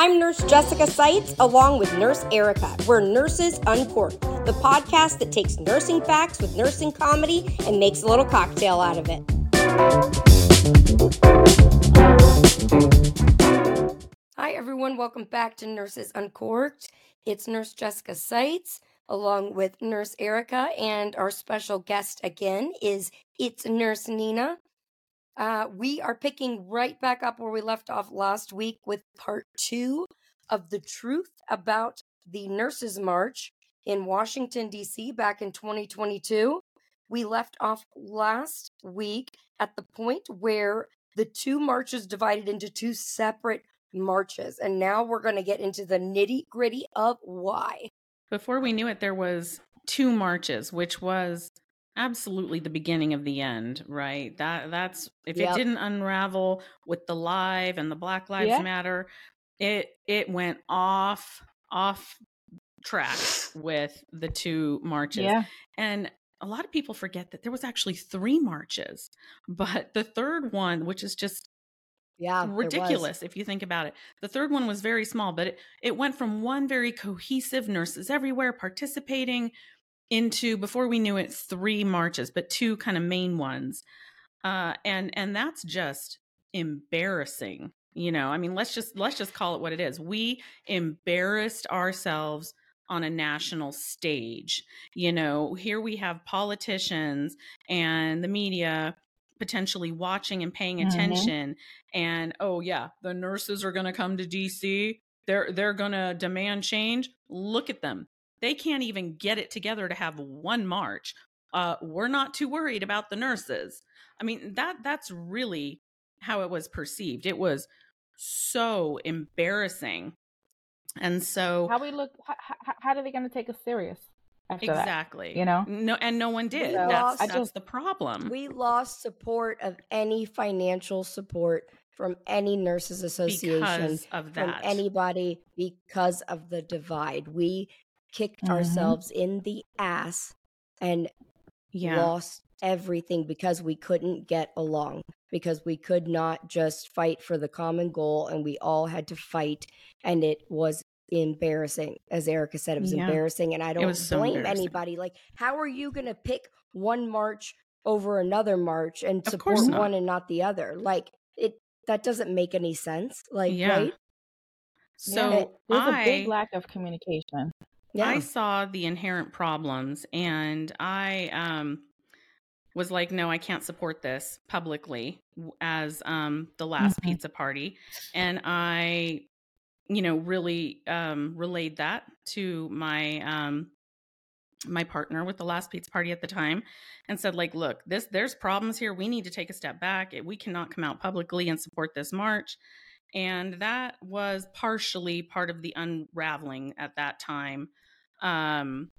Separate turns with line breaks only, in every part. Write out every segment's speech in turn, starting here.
I'm Nurse Jessica Seitz, along with Nurse Erica. We're Nurses Uncorked, the podcast that takes nursing facts with nursing comedy and makes a little cocktail out of it. Hi, everyone. Welcome back to Nurses Uncorked. It's Nurse Jessica Seitz, along with Nurse Erica, and our special guest again is It's Nurse Nina. Uh, we are picking right back up where we left off last week with part two of the truth about the Nurses March in Washington, D.C. back in 2022. We left off last week at the point where the two marches divided into two separate marches. And now we're going to get into the nitty gritty of why.
Before we knew it, there was two marches, which was absolutely the beginning of the end, right? That that's if yep. it didn't unravel with the live and the Black Lives. Matter, it it went off off track with the two marches. Yeah. And a lot of people forget that there was actually three marches, but the third one, which is just
yeah
ridiculous if you think about it the third one was very small but it, it went from one very cohesive nurses everywhere participating into before we knew it three marches but two kind of main ones. Uh and and that's just embarrassing you know? I mean let's just let's just call it what it is. We embarrassed ourselves on a national stage you know? Here we have politicians and the media potentially watching and paying mm-hmm. attention mm-hmm. and oh yeah the nurses are going to come to DC they're they're going to demand change. Look at them they can't even get it together to have one march. Uh, we're not too worried about the nurses. I mean, that that's really how it was perceived. It was so embarrassing. And so
how we look how, how, how are they going to take us serious?
exactly.
That, you know?
No and no one did. that's that's just, the problem.
We lost support of any financial support from any nurses association
because of that.
from anybody because of the divide. We kicked mm-hmm. ourselves in the ass and yeah. lost everything because we couldn't get along because we could not just fight for the common goal and we all had to fight and it was embarrassing as erica said it was yeah. embarrassing and i don't so blame anybody like how are you going to pick one march over another march and support one and not the other like it that doesn't make any sense like yeah. right
so yeah,
there's
I,
a big lack of communication
yeah. I saw the inherent problems and I um, was like, no, I can't support this publicly as um, the last mm-hmm. pizza party. And I, you know, really um, relayed that to my um, my partner with the last pizza party at the time and said like look this there's problems here we need to take a step back we cannot come out publicly and support this march and that was partially part of the unraveling at that time um,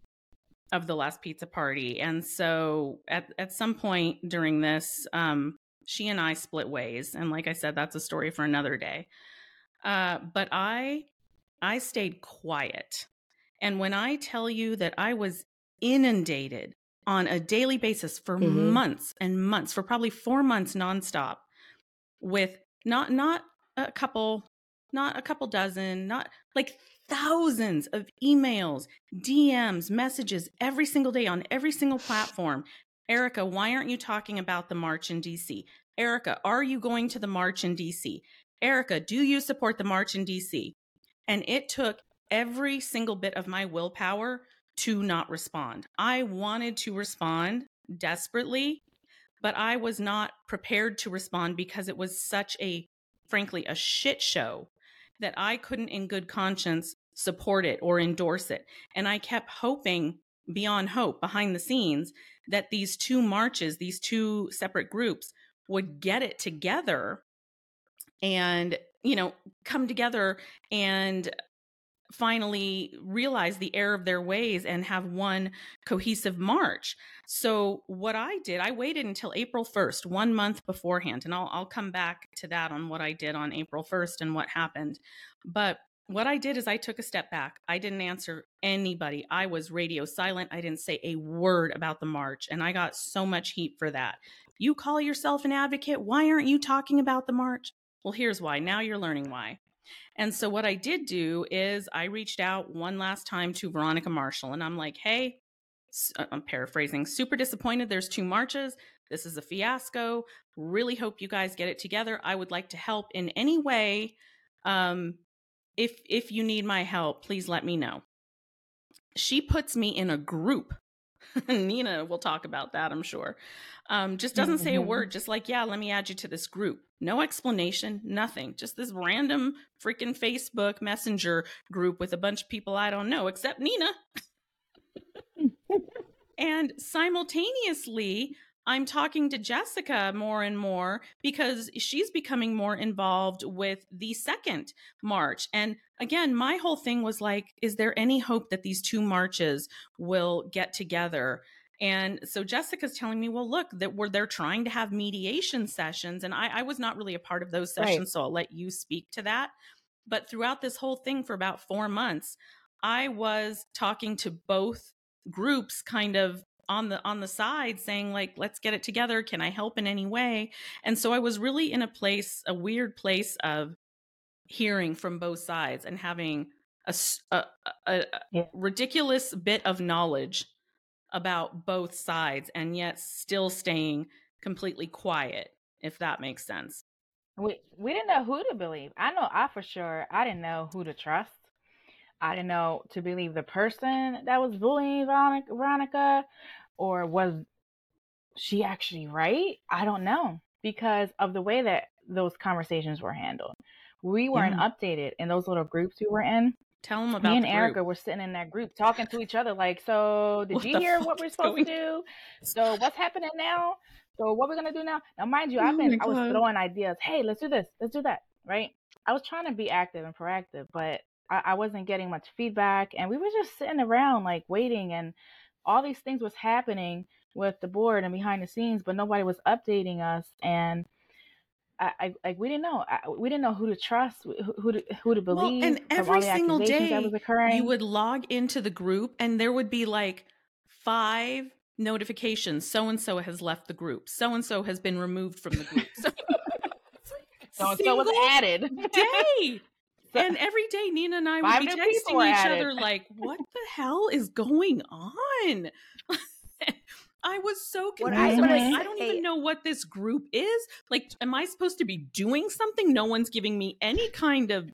of the last pizza party. And so at, at some point during this, um, she and I split ways. And like I said, that's a story for another day. Uh, but I I stayed quiet. And when I tell you that I was inundated on a daily basis for mm-hmm. months and months, for probably four months nonstop, with not not a couple, not a couple dozen, not like thousands of emails, DMs, messages every single day on every single platform. Erica, why aren't you talking about the march in DC? Erica, are you going to the march in DC? Erica, do you support the march in DC? And it took every single bit of my willpower to not respond. I wanted to respond desperately, but I was not prepared to respond because it was such a, frankly, a shit show that I couldn't, in good conscience, support it or endorse it. And I kept hoping beyond hope behind the scenes that these two marches, these two separate groups would get it together and, you know, come together and finally realize the error of their ways and have one cohesive march. So what I did, I waited until April 1st, one month beforehand, and I'll I'll come back to that on what I did on April 1st and what happened. But what I did is I took a step back. I didn't answer anybody. I was radio silent. I didn't say a word about the march. And I got so much heat for that. You call yourself an advocate. Why aren't you talking about the march? Well, here's why. Now you're learning why. And so what I did do is I reached out one last time to Veronica Marshall and I'm like, hey, uh, I'm paraphrasing, super disappointed. There's two marches. This is a fiasco. Really hope you guys get it together. I would like to help in any way. Um, if if you need my help, please let me know. She puts me in a group. Nina will talk about that, I'm sure. Um, just doesn't mm-hmm. say a mm-hmm. word, just like, yeah, let me add you to this group. No explanation, nothing. Just this random freaking Facebook messenger group with a bunch of people I don't know, except Nina. and simultaneously, I'm talking to Jessica more and more because she's becoming more involved with the second march. And again, my whole thing was like, is there any hope that these two marches will get together? And so Jessica's telling me, well, look, that we're they're trying to have mediation sessions. And I, I was not really a part of those sessions, right. so I'll let you speak to that. But throughout this whole thing for about four months, I was talking to both groups kind of on the on the side saying like let's get it together. Can i help in any way? And so i was really in a place a weird place of hearing from both sides and having a, a, a, ridiculous bit of knowledge about both sides and yet still staying completely quiet if that makes sense.
We we didn't know who to believe. I know i for sure i didn't know who to trust. I didn't know to believe the person that was bullying Veronica, or was she actually right? I don't know because of the way that those conversations were handled. We weren't yeah. updated in those little groups we were in.
Tell them about
me and Erica were sitting in that group talking to each other like, so did what you hear what we're supposed going? to do? So what's happening now? So what we're gonna do now? Now, mind you, oh I've oh been I was throwing ideas. Hey, let's do this. Let's do that. Right? I was trying to be active and proactive, but I, I wasn't getting much feedback, and we were just sitting around like waiting, and all these things was happening with the board and behind the scenes, but nobody was updating us, and I, I, we didn't know. I, we didn't know who to trust, who, who to who to believe.
Well, and every single day, you would log into the group, and there would be like five notifications. So and so has left the group. So and so has been removed from the group.
So and so was added.
day. And every day Nina and I would be texting each other like, "What the hell is going on?" I was so confused. I, like, I, don't even know what this group is. Like, am I supposed to be doing something? No one's giving me any kind of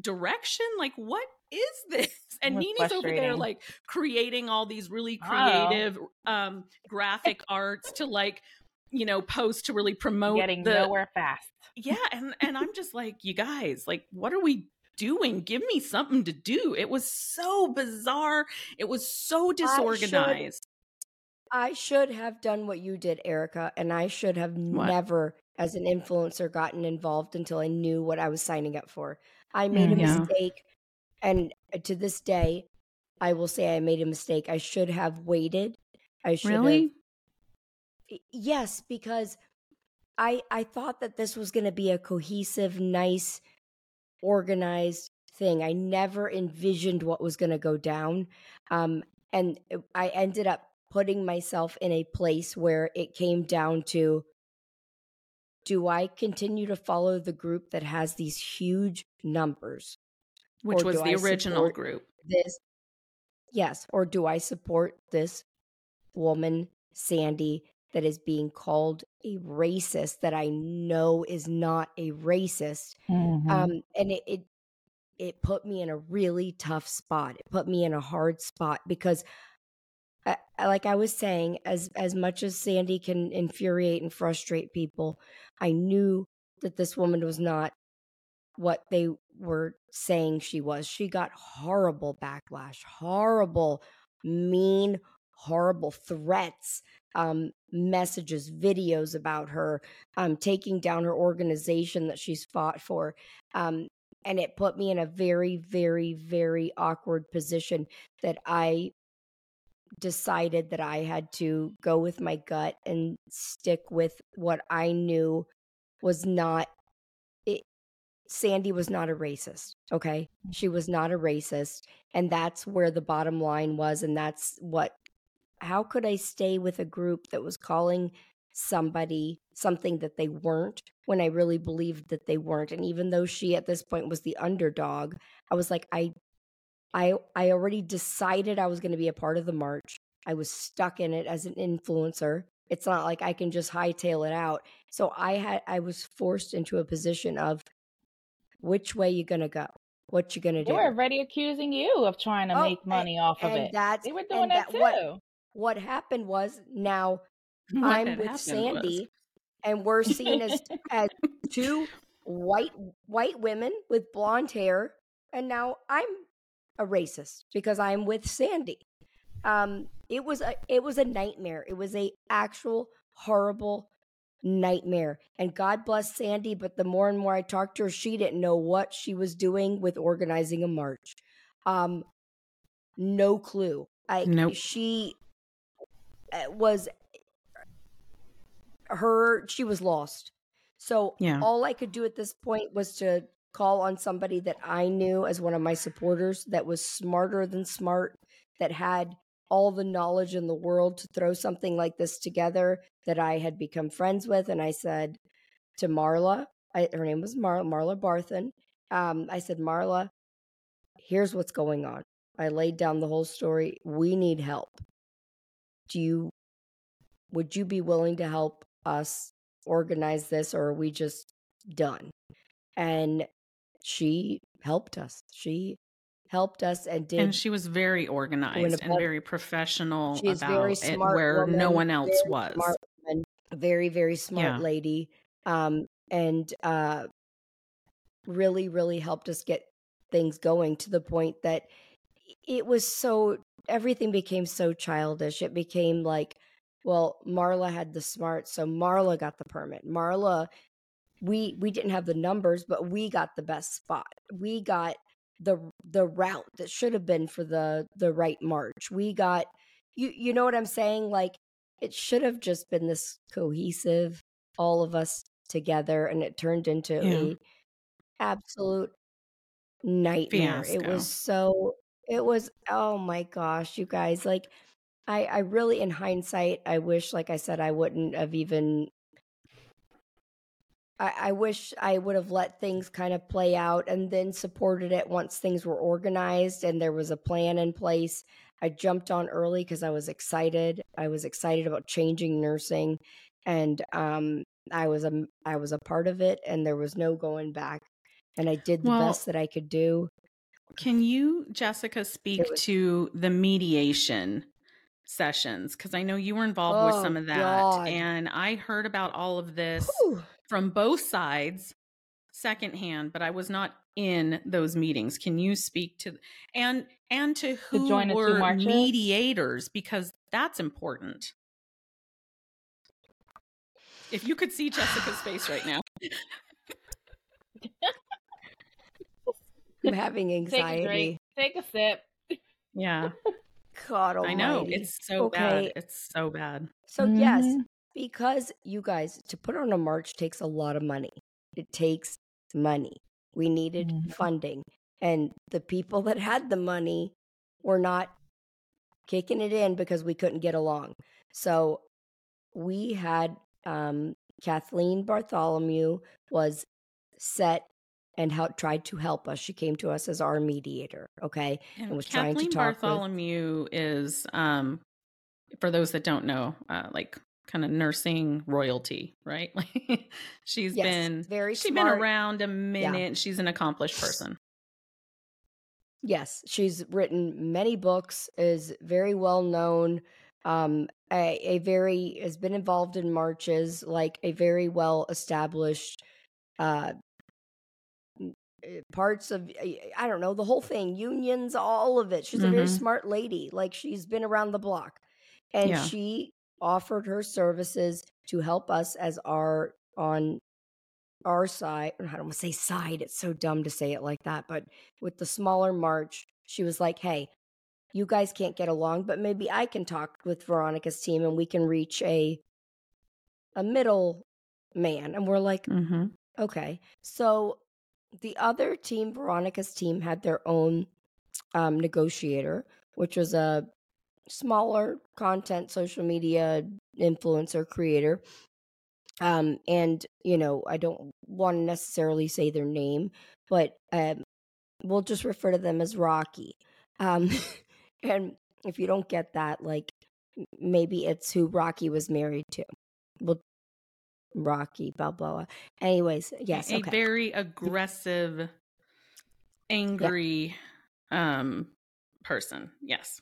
direction. Like, what is this? And Nina's over there like creating all these really creative oh. um graphic arts to like you know post to really promote
getting the, nowhere fast.
Yeah and and i'm just like you guys like what are we doing? Give me something to do. It was so bizarre. It was so disorganized
I should, I should have done what you did erica and i should have what? never as an influencer gotten involved until i knew what i was signing up for. I made mm, a yeah. mistake and uh, to this day i will say i made a mistake. I should have waited. I should really? have yes because I I thought that this was going to be a cohesive, nice, organized thing. I never envisioned what was going to go down. Um, and I ended up putting myself in a place where it came down to do I continue to follow the group that has these huge numbers?
Which was the I original group.
This Yes, or do I support this woman Sandy that is being called a racist that I know is not a racist. Mm-hmm. Um, and it, it it put me in a really tough spot. It put me in a hard spot because I, like I was saying, as as much as Sandy can infuriate and frustrate people, I knew that this woman was not what they were saying she was. She got horrible backlash, horrible, mean, horrible threats um, messages, videos about her, um, taking down her organization that she's fought for. Um, and it put me in a very, very, very awkward position that I decided that I had to go with my gut and stick with what I knew was not Sandy was not a racist, okay? She was not a racist, and that's where the bottom line was and that's what how could I stay with a group that was calling somebody something that they weren't when I really believed that they weren't. And even though she at this point was the underdog, I was like, I I I already decided I was going to be a part of the march. I was stuck in it as an influencer. It's not like I can just hightail it out. So I had I was forced into a position of which way you going to go? What you going to do?
They were already accusing you of trying to oh, make money
and,
off of
it.
That's, they were doing
that,
that, too.
What, what happened was now what I'm with Sandy was. and we're seen as as two white white women with blonde hair and now I'm a racist because I'm with Sandy. Um, it was a it was a nightmare. It was a actual horrible nightmare. And God bless Sandy, but the more and more I talked to her, she didn't know what she was doing with organizing a march. Um, no clue. I nope. she was her she was lost. So yeah. all I could do at this point was to call on somebody that I knew as one of my supporters that was smarter than smart, that had all the knowledge in the world to throw something like this together that I had become friends with. And I said to Marla, I, her name was Mar- Marla Barthen. Um, I said, Marla, here's what's going on. I laid down the whole story. We need help. Do you, would you be willing to help us organize this or are we just done? And she helped us. She helped us and did.
And she was very organized and very professional She's about very it, where woman, no one else was.
Woman, very, very smart yeah. lady. Um, and uh, really, really helped us get things going to the point that it was so everything became so childish. It became like, well, Marla had the smart, so Marla got the permit. Marla we we didn't have the numbers but we got the best spot we got the the route that should have been for the the right march we got you you know what i'm saying like it should have just been this cohesive all of us together and it turned into yeah. a absolute nightmare Fiasco. it was so it was oh my gosh you guys like i i really in hindsight i wish like i said i wouldn't have even I, I wish I would have let things kind of play out and then supported it once things were organized and there was a plan in place. I jumped on early because I was excited. I was excited about changing nursing, and um, I was a I was a part of it, and there was no going back. And I did the well, best that I could do.
Can you, Jessica, speak was, to the mediation sessions? Because I know you were involved oh, with some of that, God. and I heard about all of this. Whew from both sides secondhand, but I was not in those meetings. Can you speak to and and to who to were mediators because that's important. If you could see Jessica's face right now.
I'm having anxiety.
Take a, Take a sip.
Yeah.
God almighty.
I know. It's so okay. bad. It's so bad.
So mm-hmm. yes, because you guys, to put on a march takes a lot of money. It takes money. We needed mm-hmm. funding. And the people that had the money were not kicking it in because we couldn't get along. So we had um, Kathleen Bartholomew was set and help, tried to help us. She came to us as our mediator, okay,
and, and was Kathleen trying to talk. Bartholomew with... is, um, for those that don't know, uh, like kind of nursing royalty, right? Like she's yes, been very she's been around a minute. Yeah. She's an accomplished person.
Yes, she's written many books, is very well known, um, a, a very has been involved in marches, like a very well established uh parts of eh, I don't know the whole thing, unions, all of it. She's mm-hmm. a very mm-hmm. smart lady. Like she's been around the block. And yeah. she offered her services to help us as our on our side. I don't want to say side. It's so dumb to say it like that. But with the smaller march, she was like, "Hey, you guys can't get along, but maybe I can talk with Veronica's team and we can reach a a middle man." And we're like, mm-hmm. "Okay." So the other team, Veronica's team, had their own um, negotiator, which was a smaller content social media influencer creator Um, and you know, I don't want to necessarily say their name, but um, we'll just refer to them as Rocky. Um, and if you don't get that, like maybe it's who Rocky was married to. Well, Rocky Balboa. Anyways, yes,
a
okay.
very aggressive, angry, yeah. um, person. Yes,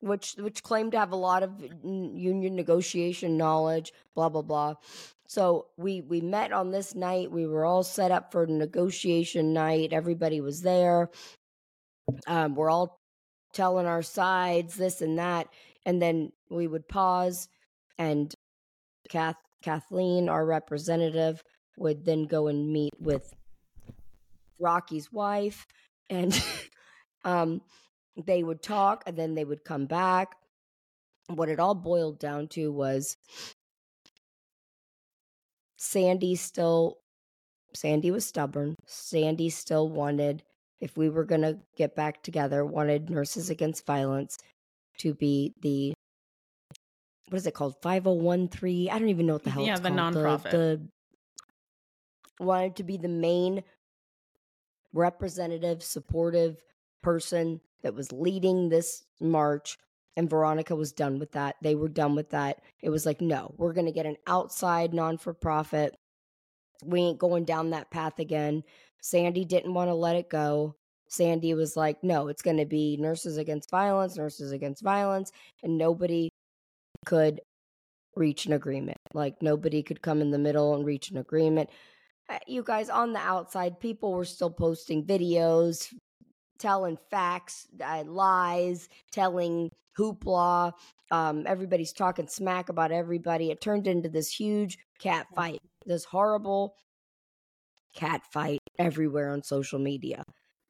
which which claimed to have a lot of union negotiation knowledge. Blah blah blah. So we we met on this night. We were all set up for negotiation night. Everybody was there. Um, we're all telling our sides, this and that, and then we would pause, and Kath Kathleen, our representative, would then go and meet with Rocky's wife, and um, they would talk, and then they would come back. What it all boiled down to was Sandy still Sandy was stubborn. Sandy still wanted if we were going to get back together, wanted Nurses Against Violence to be the what is it called? 5013. I don't even know what the hell
yeah,
it's
the
called.
nonprofit.
The, the wanted to be the main representative, supportive person that was leading this march and Veronica was done with that. They were done with that. It was like, no, we're going to get an outside non for profit. We ain't going down that path again. Sandy didn't want to let it go. Sandy was like, no, it's going to be nurses against violence, nurses against violence. And nobody could reach an agreement. Like, nobody could come in the middle and reach an agreement. Uh, you guys, on the outside, people were still posting videos, telling facts, uh, lies, telling hoopla. Um, everybody's talking smack about everybody. It turned into this huge cat fight, this horrible cat fight everywhere on social media.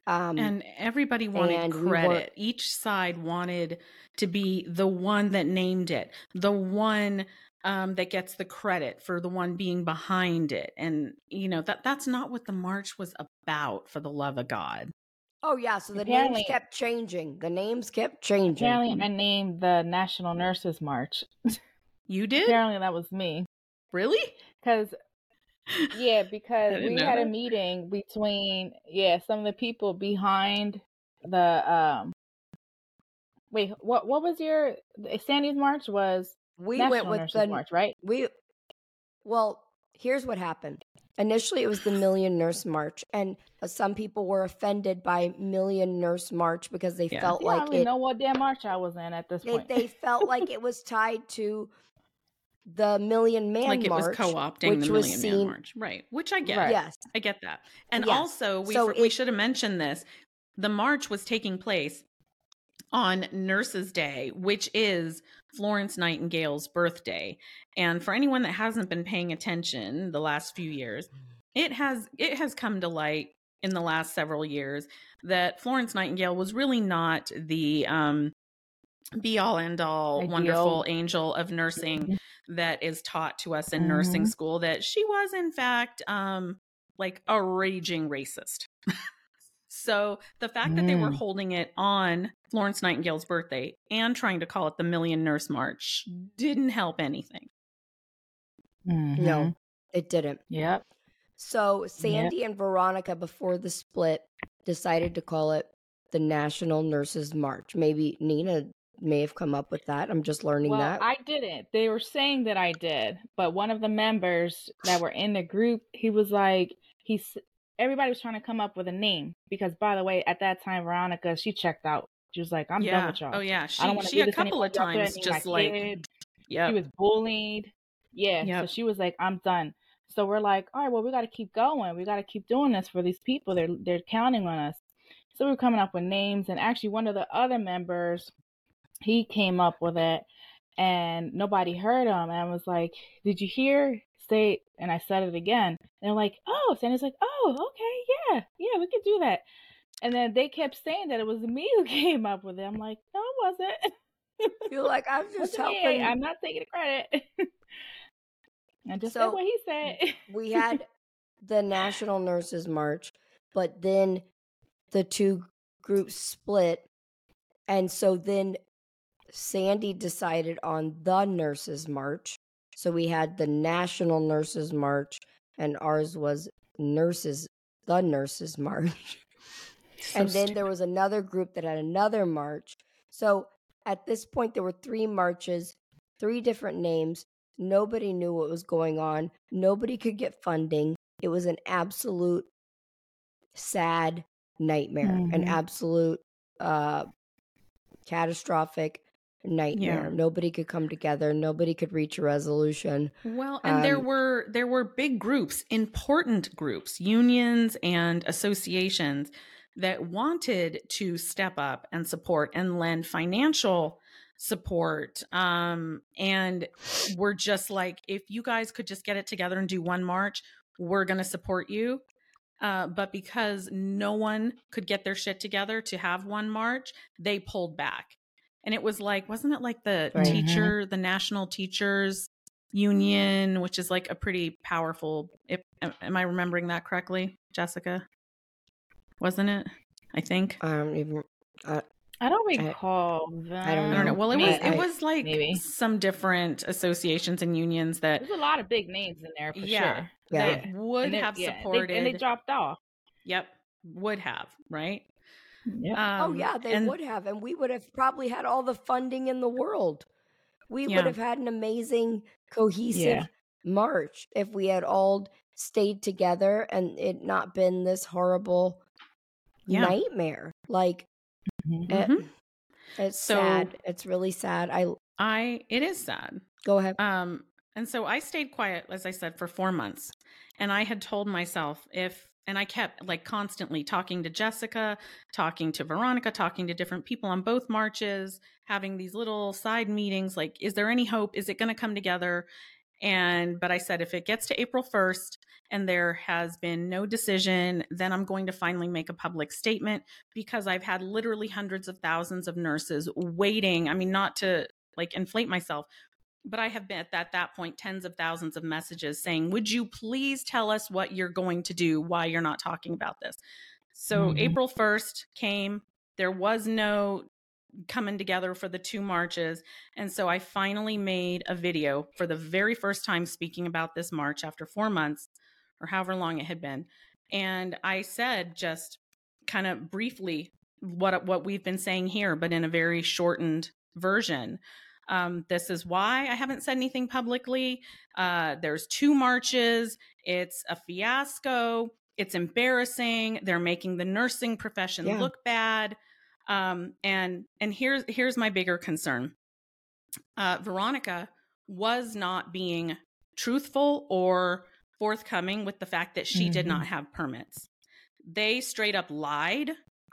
Um, and everybody wanted credit. We Each side wanted to be the one that named it, the one um, that gets the credit for the one being behind it. And you know that that's not what the march was about. For the love of God.
Oh yeah, so the apparently, names kept changing. The names kept changing.
Apparently, I named the National Nurses March.
You did?
Apparently, that was me.
Really?
Because yeah, because we had that. a meeting between yeah some of the people behind the um. Wait, what? What was your Sandy's march? Was
we
National
went with
Nurses
the
march, right?
We well, here's what happened. Initially, it was the Million Nurse March, and uh, some people were offended by Million Nurse March because they
yeah.
felt
yeah,
like
I don't
it,
know what damn march I was in at this
they,
point.
they felt like it was tied to the Million Man
like
March,
it was co-opting the Million seen, Man March, right? Which I get.
Right. Yes,
I get that. And yes. also, we so for, it, we should have mentioned this. The march was taking place on Nurses Day, which is Florence Nightingale's birthday. And for anyone that hasn't been paying attention the last few years, it has it has come to light in the last several years that Florence Nightingale was really not the um, be all end all Ideal. wonderful angel of nursing mm-hmm. That is taught to us in mm-hmm. nursing school that she was in fact um, like a raging racist. So the fact mm. that they were mm. holding it on Florence Nightingale's birthday and trying to call it the Million Nurse March didn't help anything.
Mm-hmm. No, it didn't.
Yep.
So Sandy yep. and Veronica, before the split, decided to call it the National Nurses March. Maybe Nina may have come up with that. I'm just learning
well,
that.
I didn't. They were saying that I did, but one of the members that were in the group, he was like, he's everybody was trying to come up with a name because, by the way, at that time, Veronica she checked out. She was like, "I'm
yeah.
done with y'all."
Oh yeah, she, I don't she a couple of times just like,
yeah, she was bullied. Yeah, yep. so she was like, "I'm done." So we're like, "All right, well, we got to keep going. We got to keep doing this for these people. They're they're counting on us." So we are coming up with names, and actually, one of the other members, he came up with it, and nobody heard him. And I was like, "Did you hear? Say and I said it again. And they're like, oh, Sandy's like, oh, okay, yeah, yeah, we could do that. And then they kept saying that it was me who came up with it. I'm like, no, it wasn't.
You're like, I'm just helping.
I'm not taking the credit. I just so, said what he said.
we had the National Nurses March, but then the two groups split. And so then Sandy decided on the Nurses March So we had the National Nurses March, and ours was Nurses, the Nurses March. So and then there was another group that had another march. So at this point, there were three marches, three different names. Nobody knew what was going on. Nobody could get funding. It was an absolute sad nightmare, mm-hmm. an absolute uh, catastrophic nightmare. Yeah. Nobody could come together. Nobody could reach a resolution.
Well, and um, there were there were big groups, important groups, unions and associations that wanted to step up and support and lend financial support um and we're just like if you guys could just get it together and do one march we're going to support you uh, but because no one could get their shit together to have one march they pulled back and it was like wasn't it like the right. Mm-hmm. teacher the national teachers mm-hmm. union which is like a pretty powerful if am i remembering that correctly jessica wasn't it i think um, uh,
i don't even
I, I don't recall
I, that. I don't, know. I don't know. Well, it was it was like maybe. some different associations and unions that
there's a lot of big names in there for
yeah,
sure.
Yeah, that would have yeah, supported,
they, and they dropped off.
Yep, would have right.
Yep. Oh, um, oh yeah, they and, would have, and we would have probably had all the funding in the world. We yeah. would have had an amazing, cohesive yeah. march if we had all stayed together and it not been this horrible nightmare. Like Mm-hmm. It, mm-hmm. it's so, sad. It's really sad. I
I it is sad.
Go ahead.
Um and so I stayed quiet as I said for 4 months. And I had told myself if and I kept like constantly talking to Jessica, talking to Veronica, talking to different people on both marches, having these little side meetings like is there any hope? Is it going to come together? And but I said if it gets to April 1st and there has been no decision, then I'm going to finally make a public statement because I've had literally hundreds of thousands of nurses waiting. I mean, not to like inflate myself, but I have been at that, that point tens of thousands of messages saying, Would you please tell us what you're going to do, why you're not talking about this? So mm-hmm. April 1st came. There was no coming together for the two marches. And so I finally made a video for the very first time speaking about this march after four months or however long it had been. And I said just kind of briefly what what we've been saying here, but in a very shortened version. Um, this is why I haven't said anything publicly. Uh, there's two marches. It's a fiasco. It's embarrassing. They're making the nursing profession yeah. look bad. Um, and and here's here's my bigger concern. Uh, Veronica was not being truthful or forthcoming with the fact that she mm-hmm. did not have permits. They straight up lied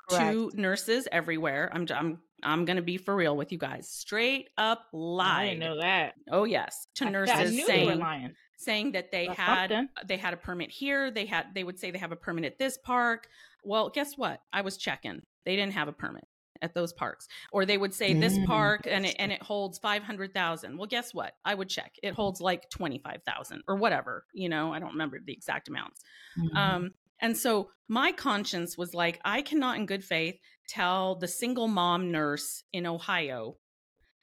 Correct. to nurses everywhere. I'm I'm I'm going to be for real with you guys. Straight up lied.
I know that.
Oh yes, to I, nurses saying saying that they That's had something. they had a permit here. They had they would say they have a permit at this park. Well, guess what? I was checking. They didn't have a permit at those parks. Or they would say this mm. park and it, and it holds 500,000. Well, guess what? I would check. It holds like 25,000 or whatever, you know, I don't remember the exact amounts. Mm-hmm. Um, and so my conscience was like, I cannot in good faith tell the single mom nurse in Ohio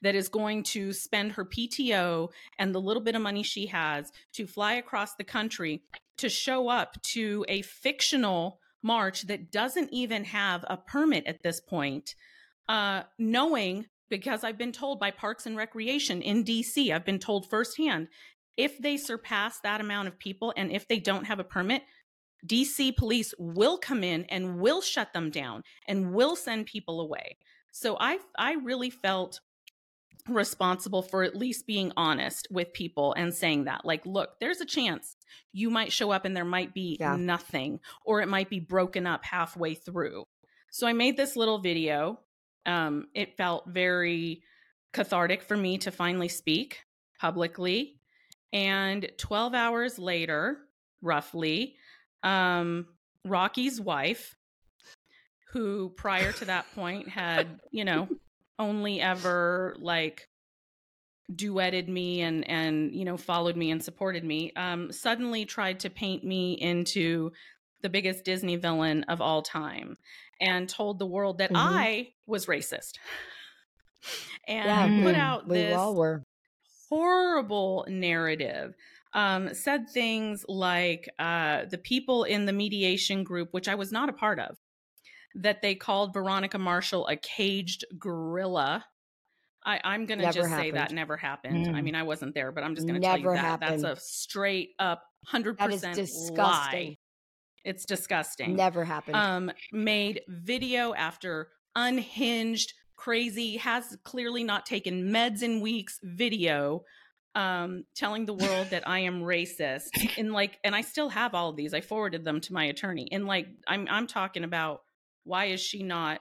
that is going to spend her PTO and the little bit of money she has to fly across the country to show up to a fictional march that doesn't even have a permit at this point, uh, knowing because I've been told by Parks and Recreation in DC, I've been told firsthand, if they surpass that amount of people and if they don't have a permit, DC police will come in and will shut them down and will send people away. So I I really felt responsible for at least being honest with people and saying that like look there's a chance you might show up and there might be yeah. nothing or it might be broken up halfway through so i made this little video um, it felt very cathartic for me to finally speak publicly and 12 hours later roughly um, rocky's wife who prior to that point had you know only ever like duetted me and and you know followed me and supported me um suddenly tried to paint me into the biggest disney villain of all time and told the world that mm-hmm. i was racist and yeah, put out we this
all were
horrible narrative. Um, said things like uh, the people in the mediation group, which I was not a part of, that they called Veronica Marshall a caged gorilla. I, am going to just happened. say that never happened. Mm. I mean, I wasn't there, but I'm just going to tell you that happened. that's a straight up 100% lie. It's disgusting.
Never happened.
Um, made video after unhinged, crazy, has clearly not taken meds in weeks video um, telling the world that I am racist. In like, and I still have all of these. I forwarded them to my attorney. And like, I'm I'm talking about why is she not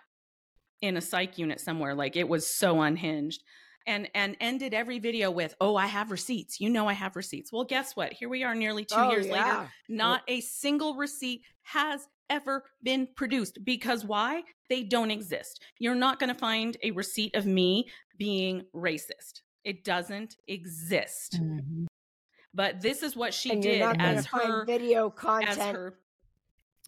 in a psych unit somewhere? Like, it was so unhinged. And and ended every video with, "Oh, I have receipts. You know, I have receipts." Well, guess what? Here we are, nearly two oh, years yeah. later. Not a single receipt has ever been produced because why? They don't exist. You're not going to find a receipt of me being racist. It doesn't exist. Mm-hmm. But this is what she
and
did as her
video content.
Her,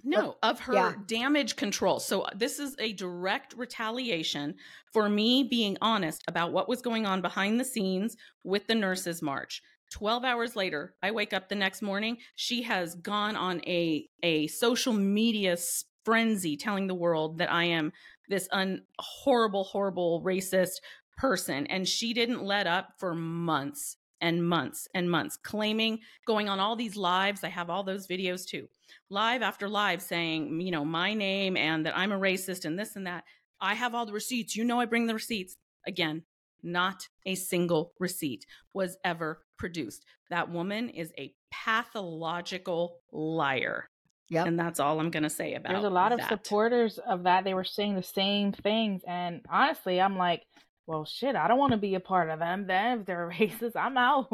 no, of her yeah. damage control. So uh, this is a direct retaliation for me being honest about what was going on behind the scenes with the nurses march. 12 hours later, I wake up the next morning, she has gone on a a social media frenzy telling the world that I am this un horrible horrible racist person and she didn't let up for months and months and months claiming going on all these lives i have all those videos too live after live saying you know my name and that i'm a racist and this and that. I have all the receipts. You know i bring the receipts. Again not a single receipt was ever produced. That woman is a pathological liar.
Yeah
and that's all i'm going to say about
there's a lot
that.
of supporters of that. They were saying the same things. And honestly i'm like well, shit, I don't want to be a part of them. Then if they're racist, I'm out.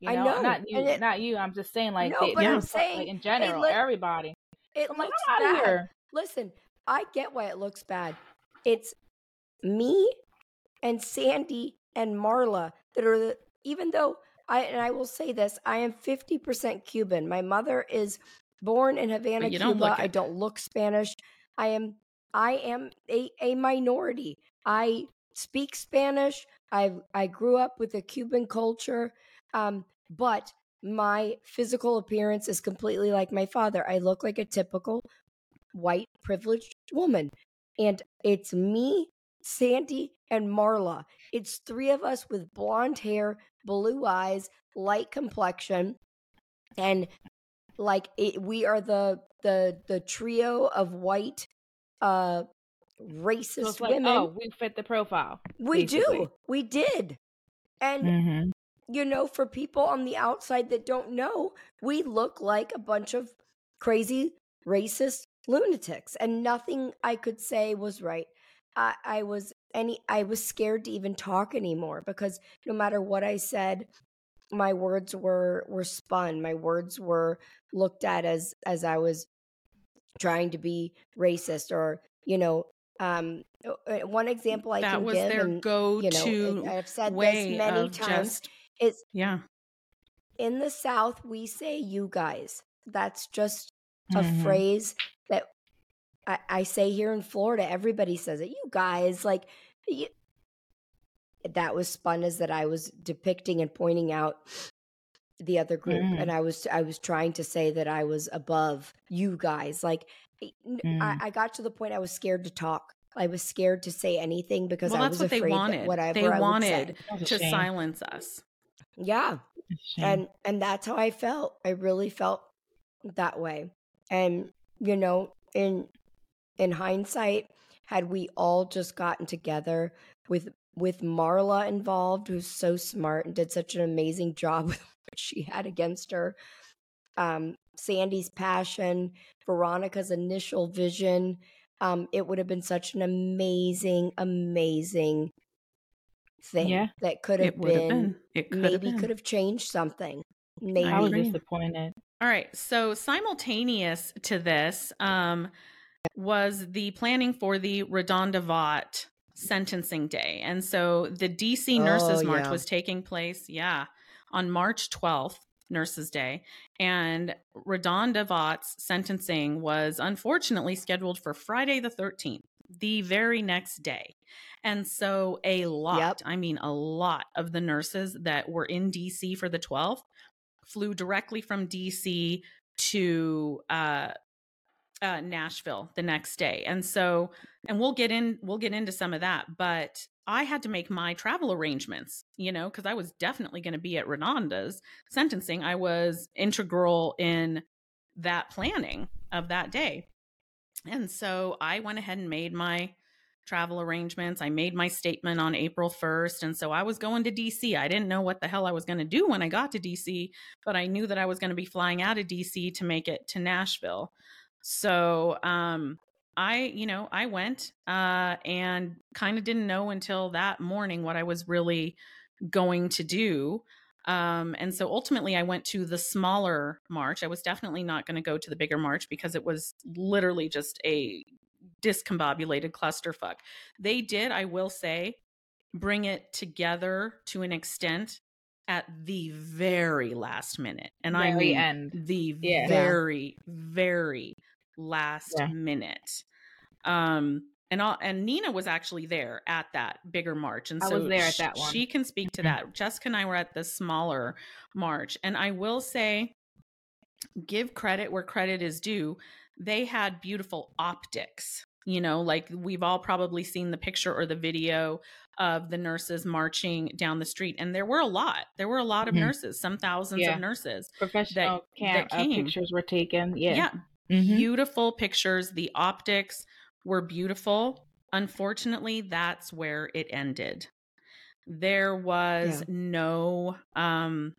You know, I know. not you, it, not you. I'm just saying, like,
no, they, but I'm saying
like, in general, it everybody.
It I'm looks like, bad. Here. Listen, I get why it looks bad. It's me and Sandy and Marla that are the, even though I and I will say this, I am 50% Cuban. My mother is born in Havana, Cuba. Don't I don't look Spanish. I am I am a, a minority. I speak Spanish. I I grew up with a Cuban culture, um, but my physical appearance is completely like my father. I look like a typical white privileged woman, and it's me, Sandy, and Marla. It's three of us with blonde hair, blue eyes, light complexion, and like it, we are the the the trio of white uh racist so like, women. Oh,
we fit the profile.
We basically. do. We did. And mm-hmm. you know, for people on the outside that don't know, we look like a bunch of crazy racist lunatics and nothing I could say was right. I, I was any I was scared to even talk anymore because no matter what I said, my words were were spun. My words were looked at as as I was trying to be racist or you know um, uh, one example I
that
can
was
give,
their
and,
go-to
you know, I've said this many times.
Just,
is
yeah,
in the South we say "you guys." That's just a mm-hmm. phrase that I, I, say here in Florida. Everybody says it. You guys, like you, that was spun as that I was depicting and pointing out the other group, mm. and I was I was trying to say that I was above you guys. Like mm. I, I, got to the point I was scared to talk. I was scared to say anything because well, I was afraid that whatever
they
I
wanted to silence us.
Yeah, and and that's how I felt. I really felt that way. And you know, in in hindsight, had we all just gotten together with with Marla involved, who's so smart and did such an amazing job with what she had against her, um, Sandy's passion, Veronica's initial vision. Um, it would have been such an amazing, amazing thing yeah, that could have been, been. It could maybe have could have changed something. Maybe
I was disappointed.
All right. So simultaneous to this um, was the planning for the RaDonda Vaught sentencing day. And so the DC Nurses oh, March yeah. was taking place, yeah, on March 12th. Nurses Day. And RaDonda Vaught's sentencing was unfortunately scheduled for Friday the 13th, the very next day. And so a lot,
Yep.
I mean a lot of the nurses that were in DC for the 12th flew directly from DC to uh uh, Nashville the next day. And so, and we'll get in, we'll get into some of that, but I had to make my travel arrangements, you know, because I was definitely going to be at RaDonda's sentencing. I was integral in that planning of that day. And so I went ahead and made my travel arrangements. I made my statement on April 1st. And so I was going to DC. I didn't know what the hell I was going to do when I got to DC, but I knew that I was going to be flying out of DC to make it to Nashville. So, um, I, you know, I went uh, and kind of didn't know until that morning what I was really going to do. Um, and so ultimately, I went to the smaller march. I was definitely not going to go to the bigger march because it was literally just a discombobulated clusterfuck. They did, I will say, bring it together to an extent at the very last minute. And I
Very
mean
end.
the
Yeah.
very, very last
Yeah.
minute. Um and all, and Nina was actually there at that bigger march, and
I
so
was there at that one.
she can speak to
Mhm.
that. Jessica and I were at the smaller march, and I will say, give credit where credit is due. They had beautiful optics. You know, like we've all probably seen the picture or the video of the nurses marching down the street, and there were a lot. There were a lot of
Mhm.
nurses, some thousands
Yeah.
of nurses.
Professional cam-
that
uh, pictures were taken. Yeah.
yeah
Mhm.
beautiful pictures. The optics were beautiful. Unfortunately, that's where it ended. There was
Yeah.
no um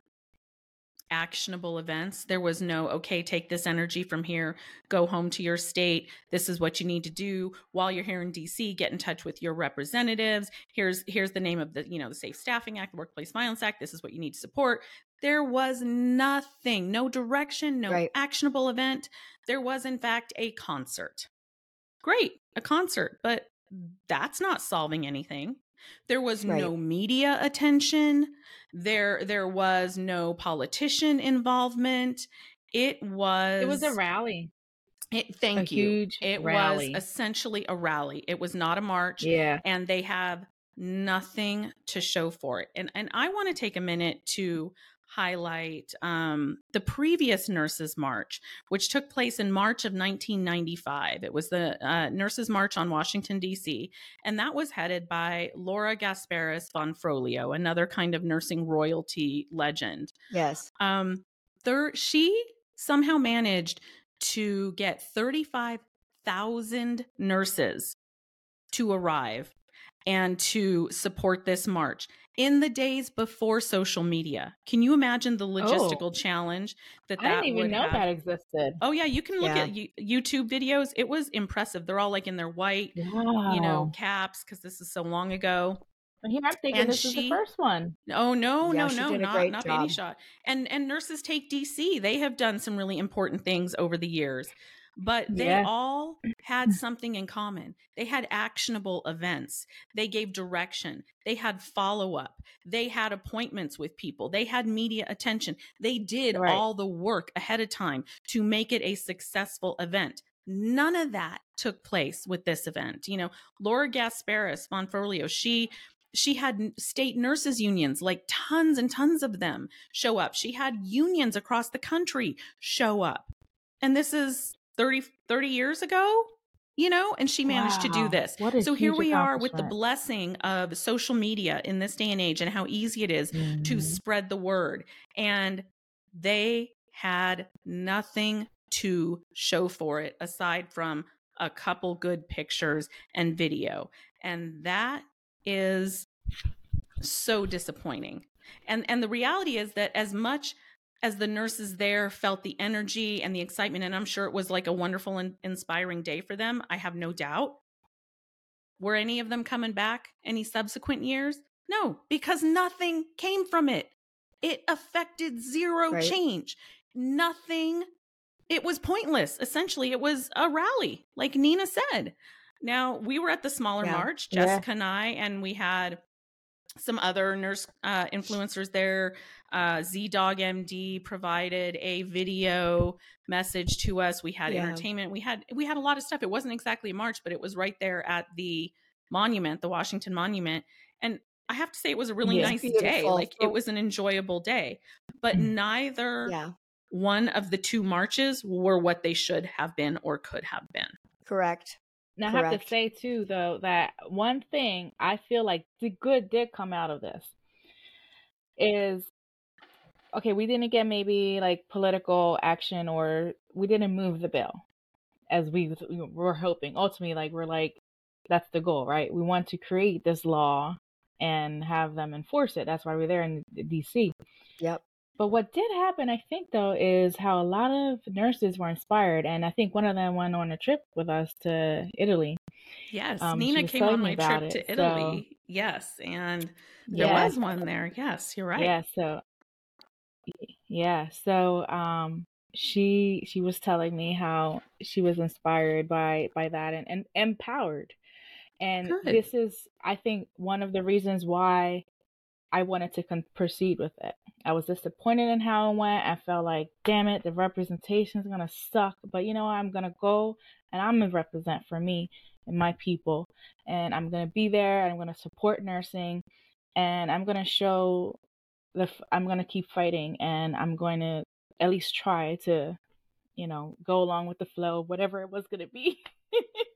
actionable events. There was no okay, take this energy from here, go home to your state. This is what you need to do while you're here in DC, get in touch with your representatives. Here's here's the name of the, you know, the Safe Staffing Act, the Workplace Violence Act. This is what you need to support. There was nothing, no direction, no
Right.
actionable event. There was in fact a concert. Great, a concert, but that's not solving anything. There was
Right.
no media attention. There there was no politician involvement. It was
It was a rally.
It, thank
a
you.
huge
it
rally.
was essentially a rally. It was not a march
Yeah.
and they have nothing to show for it. And and I want to take a minute to highlight um, the previous Nurses March, which took place in March of 1995. It was the uh, Nurses March on Washington D.C. and that was headed by Laura Gasparis Vonfrolio, another kind of nursing royalty legend
Yes.
um there she somehow managed to get 35,000 nurses to arrive and to support this march in the days before social media. Can you imagine the oh. logistical challenge that
Oh. I didn't even know
have?
that existed.
Oh yeah, you can look
Yeah.
at YouTube videos. It was impressive. They're all like in their white, you know, caps because this is so long ago.
And here I'm thinking
and
this is the first one.
Oh no,
Yeah,
no, no, not not Baby. Shot. And and nurses take DC. They have done some really important things over the years. But they
Yeah.
all had mm. something in common. They had actionable events. They gave direction. They had follow up. They had appointments with people. They had media attention. They did
Right.
all the work ahead of time to make it a successful event. None of that took place with this event. You know, Laura Gasparis Vonfrolio, she she had state nurses unions like tons and tons of them show up she had unions across the country show up and this is 30 30 years ago you know and she managed to do this. So here we are with the blessing of social media in this day and age and how easy it is to
Mhm.
spread the word and they had nothing to show for it aside from a couple good pictures and video and that is so disappointing. And and the reality is that as much as the nurses there felt the energy and the excitement and i'm sure it was like a wonderful and inspiring day for them i have no doubt were any of them coming back any subsequent years no because nothing came from it it affected zero
Right.
change nothing it was pointless essentially it was a rally like nina said now we were at the smaller
Yeah.
march
Yeah.
jessica and i and we had some other nurse uh, influencers there. Uh, ZDoggMD provided a video message to us. We had yeah. entertainment. We had we had a lot of stuff. It wasn't exactly a march, but it was right there at the monument, the Washington Monument. And I have to say, it was a really nice beautiful. day. Like it was an enjoyable day. But mm. neither yeah. one of the two marches were what they should have been or could have been.
Correct.
Now Correct. I have to say too, though, that one thing I feel like the good did come out of this is okay. We didn't get maybe like political action, or we didn't move the bill as we were hoping. Ultimately, like we're like that's the goal, right? We want to create this law and have them enforce it. That's why we're there in DC.
Yep.
But what did happen, I think, though, is how a lot of nurses were inspired. And I think one of them went on a trip with us to Italy.
Yes, um, Nina came on my trip it, to Italy. So... Yes, and there yes. was one there. Yes, you're right.
Yeah, so yeah, so um she she was telling me how she was inspired by by that and, and empowered. And Good. this is I think one of the reasons why I wanted to con- proceed with it. I was disappointed in how it went. I felt like, damn it, the representation is gonna suck. But you know, what? I'm gonna go and I'm gonna represent for me and my people, and I'm gonna be there. I'm gonna support nursing, and I'm gonna show the. I'm gonna keep fighting, and I'm going to at least try to, you know, go along with the flow, whatever it was gonna be.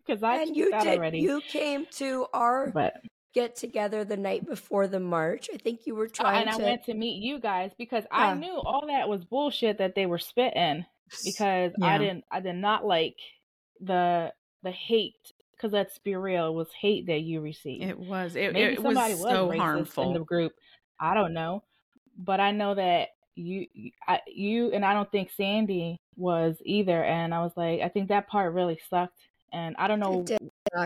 Because I
and you
did. Already.
You came to our but get together the night before the march. I think you were uh, trying
oh,
and
to... I went to meet you guys because I knew all that was bullshit that they were spitting because yeah. I didn't I did not like the the hate because let's be real was hate that you received.
It was it, Maybe it somebody was, was so harmful
in the group. I don't know, but I know that you I, you and I don't think Sandy was either. And I was like, I think that part really sucked. And I don't know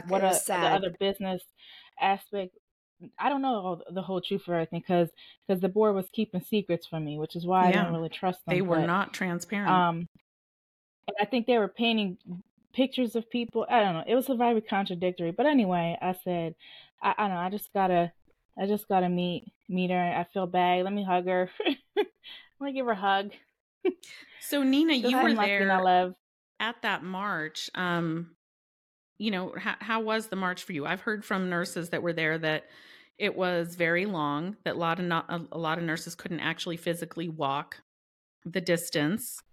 what a, the other business aspect I don't know the whole truth for everything because because the board was keeping secrets from me, which is why yeah. I didn't really trust them.
They were but, not transparent. Um,
I think they were painting pictures of people. I don't know. It was very contradictory. But anyway, I said, I, I don't know. I just gotta, I just gotta meet meet her. I feel bad. Let me hug her. Let me give her a hug.
so Nina, you were there at that march. Um, you know, how, how was the march for you? I've heard from nurses that were there that it was very long, that a lot of not, a, a lot of nurses couldn't actually physically walk the distance.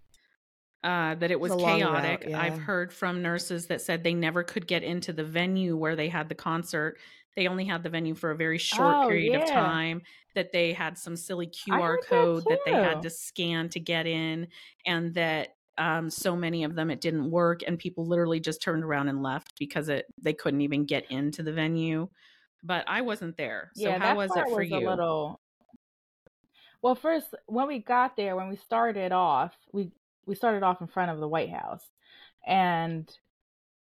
Uh, that it was chaotic. Route, yeah. I've heard from nurses that said they never could get into the venue where they had the concert. They only had the venue for a very short oh, period yeah. of time. That they had some silly QR code that, that, they had to scan to get in, and that um, so many of them it didn't work and people literally just turned around and left because it they couldn't even get into the venue. But i wasn't there so yeah, how was it for was you?
little... well first when we got there when we started off we we started off in front of the white house and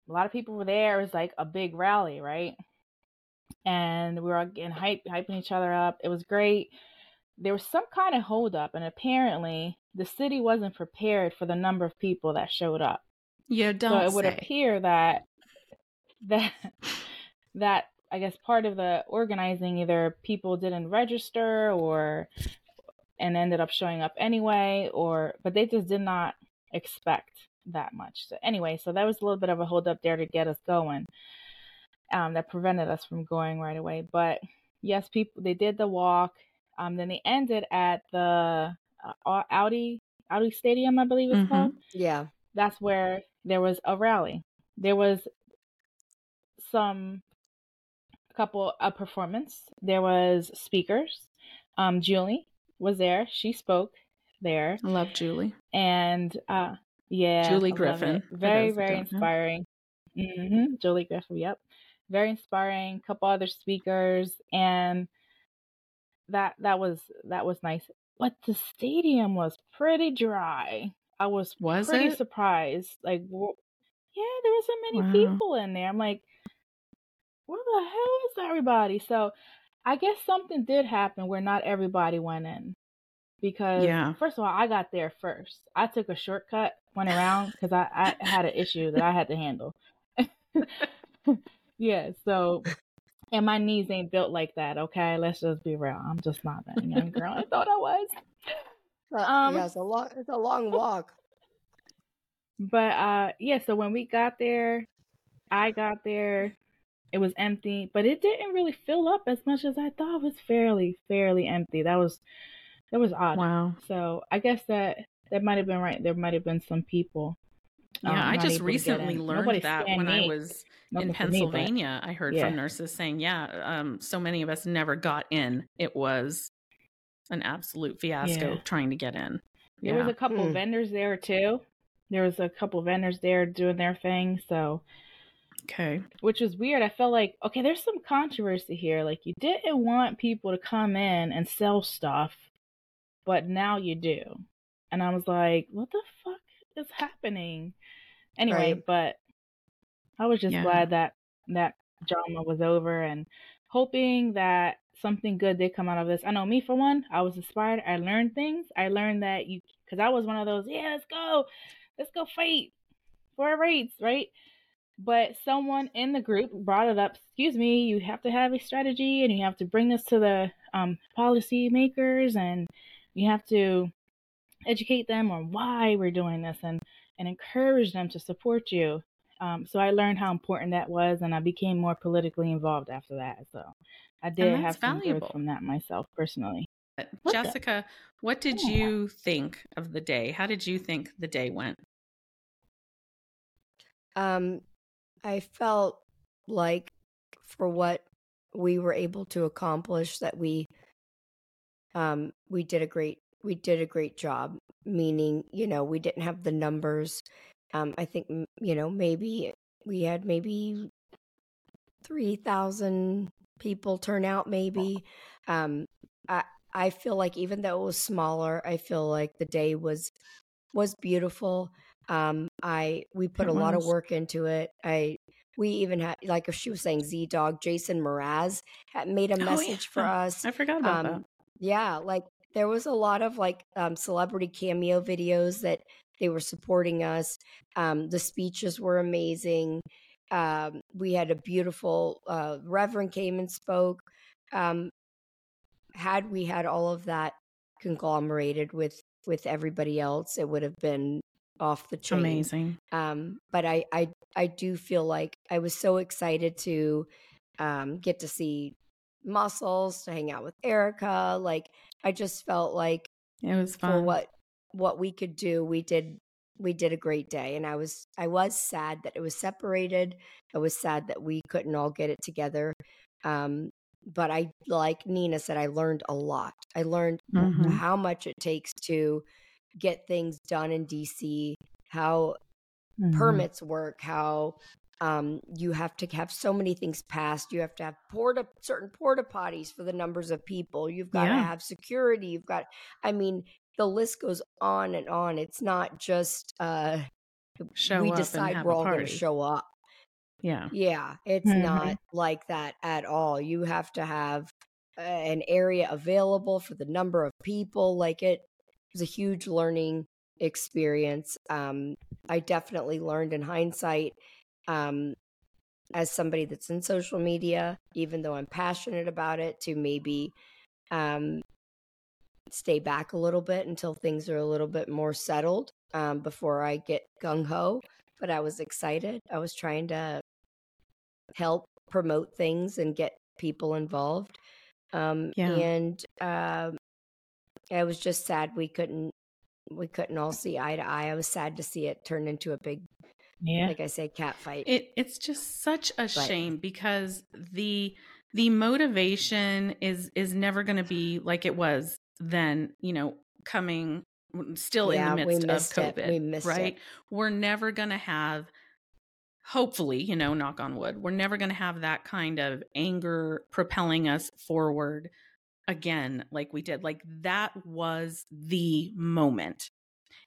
a lot of people were there it was like a big rally right? And we were all getting hype hyping each other up it was great there was some kind of holdup, and apparently the city wasn't prepared for the number of people that showed up.
Yeah, don't. So
it would appear that that that I guess part of the organizing either people didn't register or and ended up showing up anyway, or but they just did not expect that much. So anyway, so that was a little bit of a holdup there to get us going. Um, that prevented us from going right away. But yes, people they did the walk. Um, then they ended at the uh, Audi Audi Stadium, I believe it's mm-hmm. called.
Yeah,
that's where there was a rally. There was some a couple of performance. There was speakers. Um, Julie was there. She spoke there.
I love Julie.
And uh, yeah,
Julie Griffin.
Very very inspiring. Mm-hmm. Julie Griffin. Yep, very inspiring. Couple other speakers and that that was that was nice. But the stadium was pretty dry. I was, was pretty it? surprised. Like, yeah, there were so many wow. people in there. I'm like, where the hell is everybody? So, I guess something did happen where not everybody went in. Because yeah. first of all, I got there first. I took a shortcut, went around because I, I had an issue that I had to handle. yeah, so And my knees ain't built like that, okay? Let's just be real. I'm just not that young girl. I thought I was.
Um, yeah, it's a long, it's a long walk.
But uh, yeah. So when we got there, I got there. It was empty, but it didn't really fill up as much as I thought. It was fairly, fairly empty. That was, that was odd.
Wow.
So I guess that that might have been right. There might have been some people.
Yeah, um, I just recently learned Nobody that when me. I was Nothing in Pennsylvania. Me, I heard yeah. from nurses saying, "Yeah, um, so many of us never got in. It was an absolute fiasco yeah. trying to get in."
There yeah. was a couple hmm. vendors there too. There was a couple vendors there doing their thing. So
Okay.
Which was weird. I felt like, okay, there's some controversy here. Like, you didn't want people to come in and sell stuff, but now you do. And I was like, what the fuck is happening? Anyway, right. but I was just yeah. glad that that drama was over and hoping that something good did come out of this. I know me for one, I was inspired. I learned things. I learned that you, because I was one of those, yeah, let's go, let's go fight for our rights, right? but someone in the group brought it up excuse me you have to have a strategy and you have to bring this to the um, policy makers and you have to educate them on why we're doing this and and encourage them to support you um, so i learned how important that was and i became more politically involved after that so i did have some valuable. growth from that myself personally
what jessica the? what did yeah. you think of the day how did you think the day went
um I felt like for what we were able to accomplish that we um we did a great we did a great job meaning you know we didn't have the numbers um i think you know maybe we had maybe 3000 people turn out maybe um i i feel like even though it was smaller i feel like the day was was beautiful um, I we put it a was. lot of work into it. I we even had like if she was saying ZDogg, Jason Mraz had made a message oh, yeah. for us.
I forgot about um, that.
Yeah, like there was a lot of like um, celebrity cameo videos that they were supporting us. Um, the speeches were amazing. Um, we had a beautiful uh, Reverend came and spoke. Um, had we had all of that conglomerated with with everybody else, it would have been off the chain.
Amazing.
Um, but I, I, I do feel like I was so excited to um, get to see muscles, to hang out with Erica. Like I just felt like
it was fun.
for what what we could do. We did we did a great day, and I was I was sad that it was separated. I was sad that we couldn't all get it together. Um, but I, like Nina said, I learned a lot. I learned mm-hmm. how much it takes to get things done in DC, how mm-hmm. permits work, how um, you have to have so many things passed. You have to have porta certain porta potties for the numbers of people. You've got yeah. to have security. You've got, I mean, the list goes on and on. It's not just uh,
show
we decide we're all going to show up.
Yeah,
yeah, it's mm-hmm. not like that at all. You have to have uh, an area available for the number of people. Like it, was a huge learning experience. Um, I definitely learned in hindsight um, as somebody that's in social media, even though I'm passionate about it, to maybe um, stay back a little bit until things are a little bit more settled um, before I get gung ho. But I was excited. I was trying to help promote things and get people involved. Um, yeah. And um, I was just sad we couldn't we couldn't all see eye to eye. I was sad to see it turn into a big yeah. like I say, cat fight.
It it's just such a but, shame because the the motivation is is never going to be like it was then, you know, coming still yeah, in the midst of COVID, right? It. We're never going to have hopefully, you know, knock on wood, we're never going to have that kind of anger propelling us forward again like we did. Like that was the moment.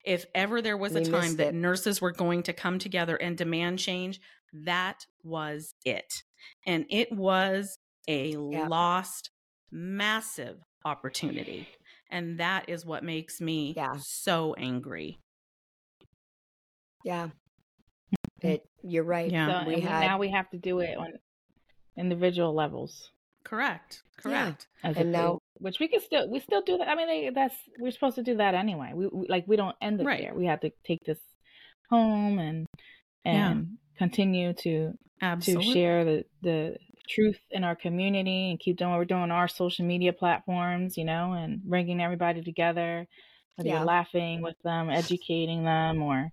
If ever there was we a time that nurses were going to come together and demand change, that was it. And it was a yeah. lost massive opportunity. And that is what makes me yeah. so angry.
Yeah. Mm-hmm. It you're right.
Yeah. So, we had, now we have to do it on individual levels.
Correct. Correct.
Yeah. and now,
which we can still we still do that. I mean, they, that's we're supposed to do that anyway. We, we like we don't end it right. there. We have to take this home and and yeah. continue to Absolutely. to share the the truth in our community and keep doing what we're doing on our social media platforms, you know, and bringing everybody together, whether yeah. you're laughing with them, educating them, or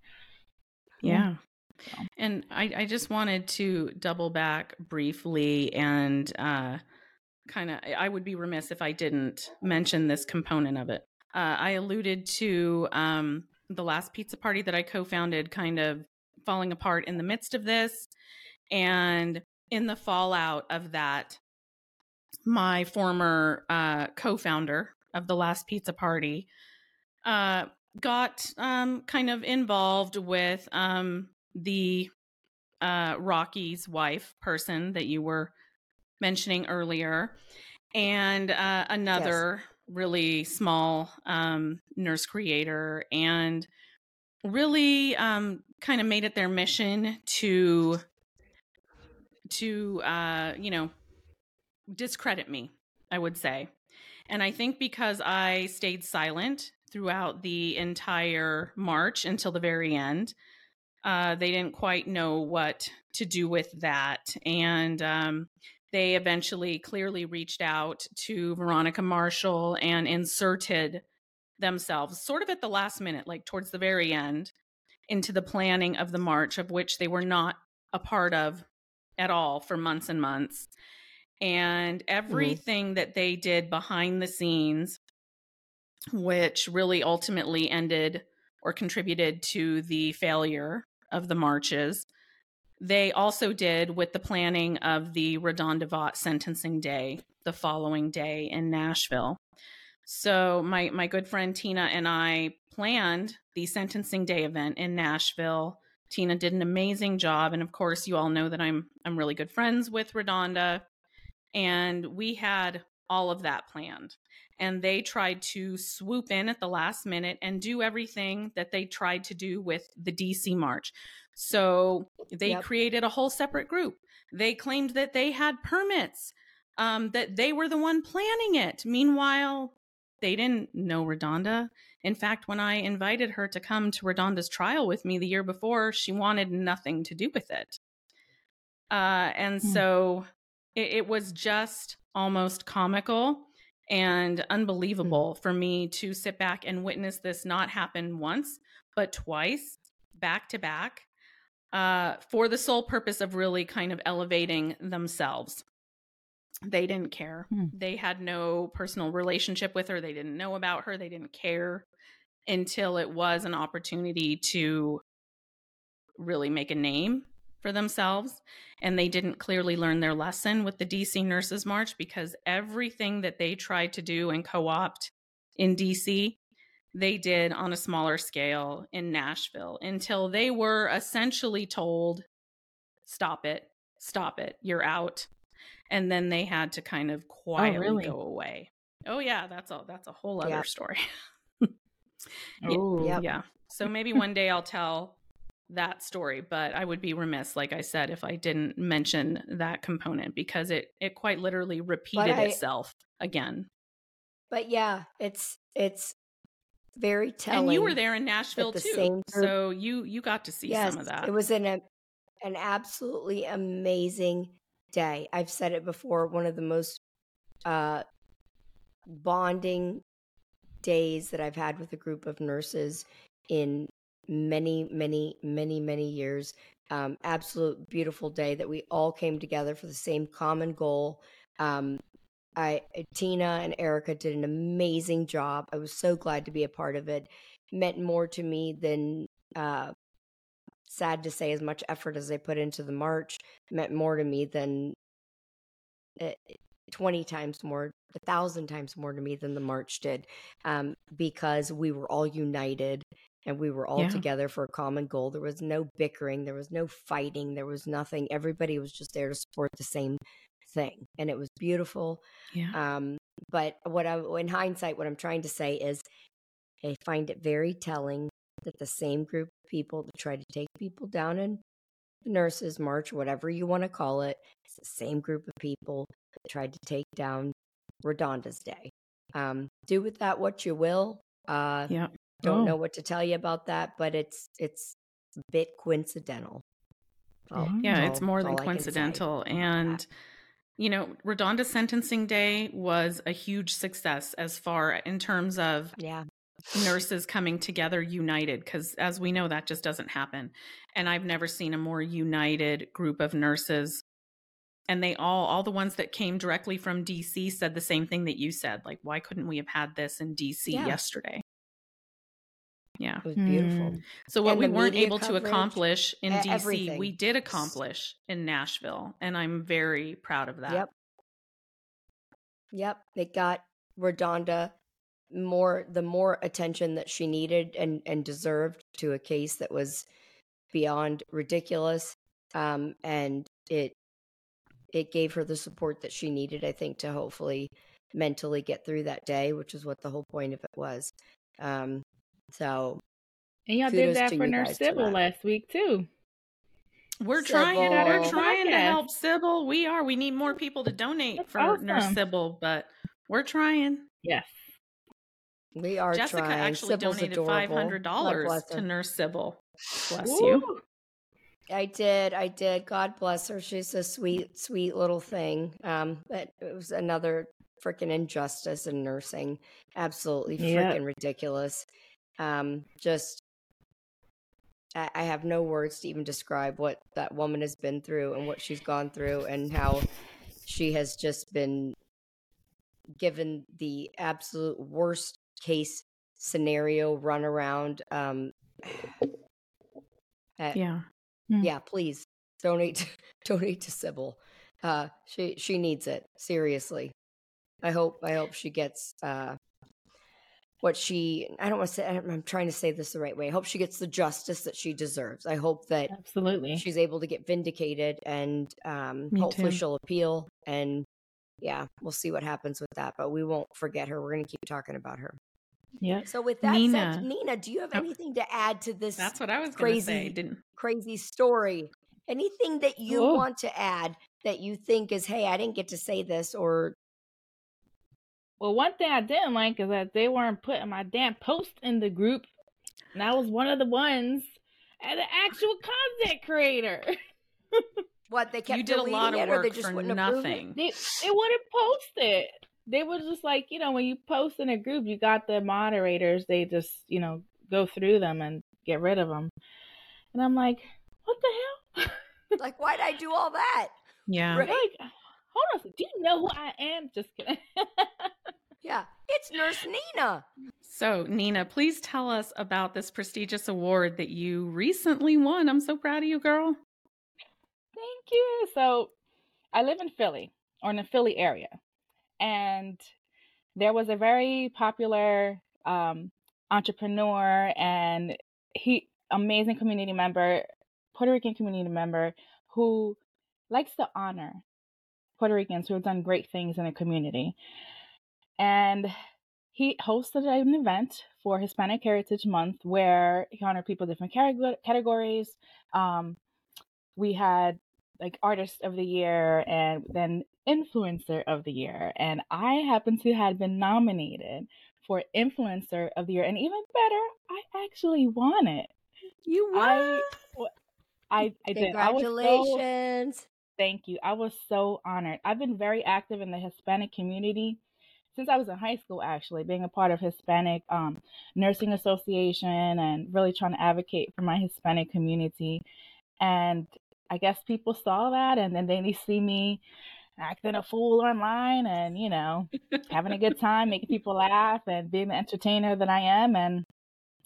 yeah. So. And I, I just wanted to double back briefly and uh, kind of, I would be remiss if I didn't mention this component of it. Uh, I alluded to um, the last pizza party that I co founded kind of falling apart in the midst of this. And in the fallout of that, my former uh, co-founder of the last pizza party uh, got um, kind of involved with um, the uh, Rocky's wife person that you were mentioning earlier, and uh, another yes. really small um, nurse creator, and really um, kind of made it their mission to to uh, you know discredit me i would say. And i think because i stayed silent throughout the entire march until the very end uh, they didn't quite know what to do with that. And um, they eventually clearly reached out to veronica marshall and inserted themselves sort of at the last minute like towards the very end into the planning of the march of which they were not a part of at all for months and months. And mm-hmm. everything mm-hmm. that they did behind the scenes, which really ultimately ended or contributed to the failure of the marches, they also did with the planning of the RaDonda Vaught sentencing day the following day in Nashville. So my my good friend Tina and I planned the sentencing day event in Nashville Tina did an amazing job, and of course, you all know that I'm I'm really good friends with RaDonda, and we had all of that planned. And they tried to swoop in at the last minute and do everything that they tried to do with the DC March. So they yep. created a whole separate group. They claimed that they had permits, um, that they were the one planning it. Meanwhile, they didn't know RaDonda. In fact, when I invited her to come to RaDonda's trial with me the year before, she wanted nothing to do with it. Uh, and mm. so it, it, was just almost comical and hmm. unbelievable mm. for me to sit back and witness this not happen once, but twice, back to back, uh, for the sole purpose of really kind of elevating themselves. They didn't care. Mm. They had no personal relationship with her. They didn't know about her. They didn't care until it was an opportunity to really make a name for themselves. And they didn't clearly learn their lesson with the DC Nurses March because everything that they tried to do and co opt in DC, they did on a smaller scale in Nashville until they were essentially told, stop it, stop it, you're out. And then they had to kind of oh, quietly oh, really? go away. Oh yeah, that's a that's a whole other yeah. story. Oh, yep. yeah. So maybe one day I'll tell that story, but I would be remiss, like I said, if I didn't mention that component because it it quite literally repeated I, itself again.
But yeah, it's it's very telling.
And you were there in Nashville too, so you you got to see yes, some of that.
It was an an absolutely amazing day. I've said it before. One of the most uh, bonding days that I've had with a group of nurses in many, many, many, many years. Um, absolute beautiful day that we all came together for the same common goal. Um, I Tina and Erica did an amazing job. I was so glad to be a part of it. it meant more to me than uh, sad to say as much effort as they put into the march meant more to me than eh, 20 times more, a thousand times more to me than the march did um, because we were all united and we were all yeah. together for a common goal. There was no bickering, there was no fighting, there was nothing. Everybody was just there to support the same thing. And it was beautiful. Yeah. Um, but what I, in hindsight, what I'm trying to say is I find it very telling that the same group of people that tried to take people down in the Nurses March, whatever you want to call it. It's the same group of people that tried to take down RaDonda's Day. Um, do with that what you will. Uh,
yeah.
Don't oh. know what to tell you about that, but it's it's a bit coincidental.
Oh, yeah, it's more than coincidental. And you know, RaDonda sentencing day was a huge success as far in terms of
yeah
nurses coming together united because as we know that just doesn't happen. And i've never seen a more united group of nurses. And they all all the ones that came directly from dc said the same thing that you said like why couldn't we have had this in dc yeah. yesterday? Yeah.
It was beautiful. Mm.
so what and we weren't able to accomplish in dc everything. we did accomplish in nashville and i'm very proud of that.
Yep. Yep. They got RaDonda more the more attention that she needed and and deserved to a case that was beyond ridiculous. Um and it it gave her the support that she needed i think to hopefully mentally get through that day which is what the whole point of it was. Um so
and y'all did that for nurse sybil last week too.
We're Sybil. trying we're trying to help sybil. We are. We need more people to donate That's for awesome. nurse sybil but we're trying.
Yes
we are
Jessica
trying.
actually Sybil's donated five hundred dollars to Nurse Sybil. Bless Woo. you.
I did. I did. God bless her. She's a sweet, sweet little thing. Um, but it was another freaking injustice in nursing. Absolutely freaking ridiculous. Um, just I, I have no words to even describe what that woman has been through and what she's gone through and how she has just been given the absolute worst case scenario run around um
at, yeah.
Mm. yeah please donate donate to sybil. Uh she she needs it seriously. I hope i hope she gets uh what she i don't want to say i'm trying to say this the right way. I hope she gets the justice that she deserves. I hope that
absolutely.
she's able to get vindicated and um hopefully too. she'll appeal and yeah we'll see what happens with that but we won't forget her. We're going to keep talking about her
yeah.
So with that Nina. said, Nina, do you have anything to add to this?
That's what I was crazy,
crazy story? Anything that you want to add that you think is, hey, I didn't get to say this, or
well, one thing I didn't like is that they weren't putting my damn post in the group, and I was one of the ones as an actual content creator.
what they kept
you did a lot of work for nothing.
They, they wouldn't post it they were just like, you know, when you post in a group, you got the moderators, they just, you know, go through them and get rid of them. And I'm like, what the hell?
like, why'd I do all that?
Yeah.
Right? Like, hold on. Do you know who I am? Just kidding.
yeah. It's Nurse Nina.
So, Nina, please tell us about this prestigious award that you recently won. I'm so proud of you, girl.
Thank you. So, I live in Philly or in the Philly area and there was a very popular um, entrepreneur and he amazing community member puerto rican community member who likes to honor puerto ricans who have done great things in the community. And he hosted an event for hispanic heritage month where he honored people different categories. Um, we had like artist of the year and then influencer of the year. And i happen to have been nominated for influencer of the year. And even better i actually won it.
You won? i
i, I did.
Congratulations
so, thank you. I was so honored. I've been very active in the hispanic community since i was in high school actually being a part of hispanic um, nursing association and really trying to advocate for my hispanic community. And I guess people saw that and then they see me acting a fool online and, you know, having a good time, making people laugh and being the entertainer that I am. And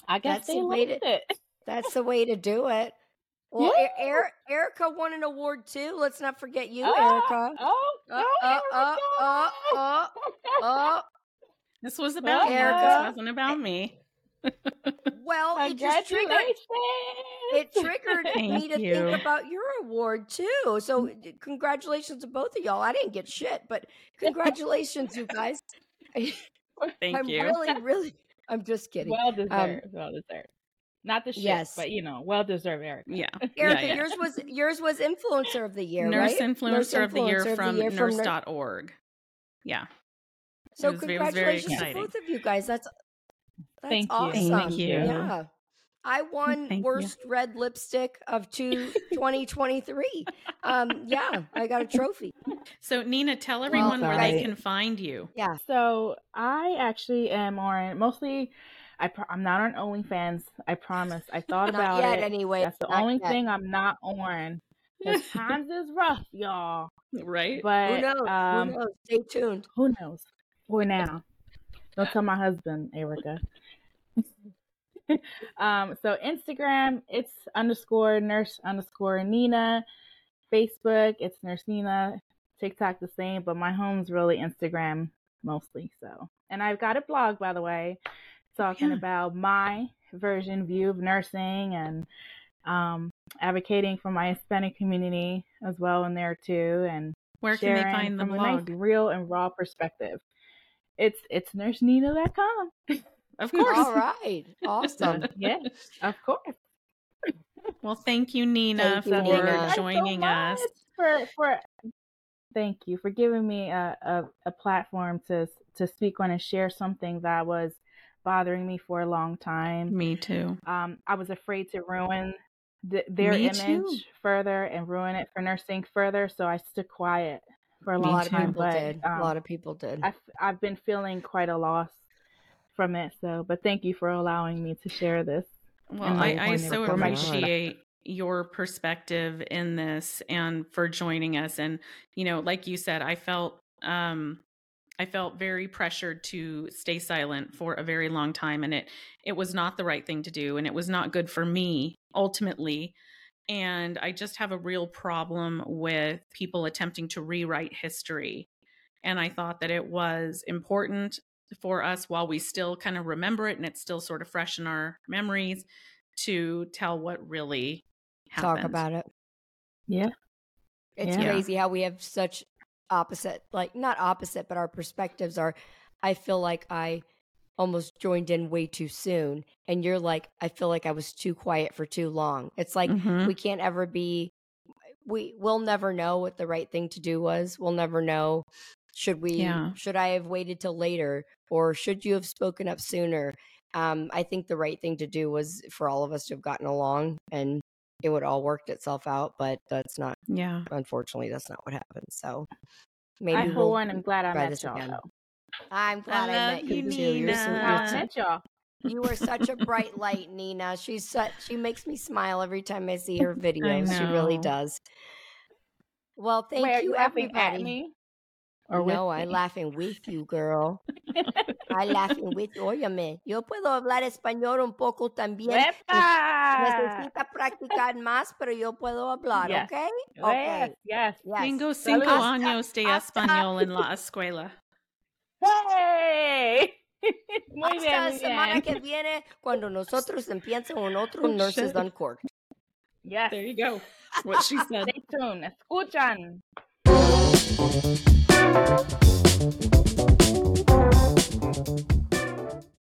I guess that's they the loved to, it.
That's the way to do it. Well, yeah. er- Erica won an award too. Let's not forget you, oh, Erica.
Oh, uh, uh, uh, uh, uh,
uh, This was about Erica. This wasn't about me
well, it just triggered. It triggered me to you. think about your award too. So, congratulations to both of y'all. I didn't get shit, but congratulations, you guys.
Thank
I'm
you.
really, really. I'm just kidding.
Well um, deserved. Um, well deserved. Not the shit, yes. but you know, well deserved, Erica.
Yeah,
Erica,
yeah, yeah.
yours was yours was influencer of the year,
nurse
right?
Influencer nurse influencer of the year of from the year nurse.org. Yeah.
So congratulations to both of you guys. That's that's Thank awesome. You. Thank you. Yeah. I won Thank worst you. red lipstick of two, 2023. um, yeah, I got a trophy.
So Nina, tell everyone well, where right. they can find you.
Yeah. So I actually am on mostly I pro- I'm not on OnlyFans. I promise. I thought about
yet,
it.
Anyway,
that's the only yet. thing I'm not on. Because times is rough, y'all.
Right?
But
who knows? Um, who knows? Stay tuned.
Who knows? For now, don't tell my husband, Erica. um, so Instagram, it's underscore nurse underscore Nina. Facebook, it's nurse Nina. TikTok the same, but my home's really Instagram mostly. So, and I've got a blog by the way talking yeah. about my version view of nursing and um, advocating for my Hispanic community as well in there too, and
where can they find the blog?
a nice, real and raw perspective. It's it's nursenina.com.
Of course.
All right. Awesome.
yes, of course.
Well, thank you, Nina, thank you, for Nina. joining so us.
For for thank you for giving me a, a, a platform to to speak on and share something that was bothering me for a long time.
Me too.
Um, I was afraid to ruin th- their me image too. further and ruin it for nursing further, so I stood quiet for a, long time.
But um, a lot of people did.
I've, I've been feeling quite a loss from it. So, but thank you for allowing me to share this.
Well, I, I so appreciate your perspective in this and for joining us. And you know, like you said, I felt um I felt very pressured to stay silent for a very long time and it it was not the right thing to do and it was not good for me ultimately and I just have a real problem with people attempting to rewrite history and I thought that it was important for us while we still kind of remember it and it's still sort of fresh in our memories to tell what really happened.
Talk about it.
Yeah.
It's yeah. crazy how we have such opposite like not opposite but our perspectives are i feel like i almost joined in way too soon and you're like i feel like i was too quiet for too long it's like mm-hmm. we can't ever be we will never know what the right thing to do was we'll never know should we yeah. should i have waited till later or should you have spoken up sooner um i think the right thing to do was for all of us to have gotten along and it would all worked itself out, but that's not.
Yeah.
Unfortunately, that's not what happened. So
maybe I, for we'll one, am glad I met y'all.
I'm glad I, I met you,
too. You're so, I
met y'all.
You are such a bright light, Nina. She's such. She makes me smile every time I see her videos. She really does. Well, thank
Wait,
you,
you
everybody.
Or
no, I'm laughing with you, girl. I'm laughing with you. Óyeme, yo puedo hablar español un poco también. Necesita practicar más, pero yo puedo hablar,
yes.
¿ok?
Okay. Yes,
yes. Tengo cinco hasta, años de español en la escuela.
¡Hey!
Muy hasta bien, la semana que viene, cuando nosotros empiecen un otro oh, Nurses Court.
Yes.
There you go. What she said.
Stay tuned. Escuchan.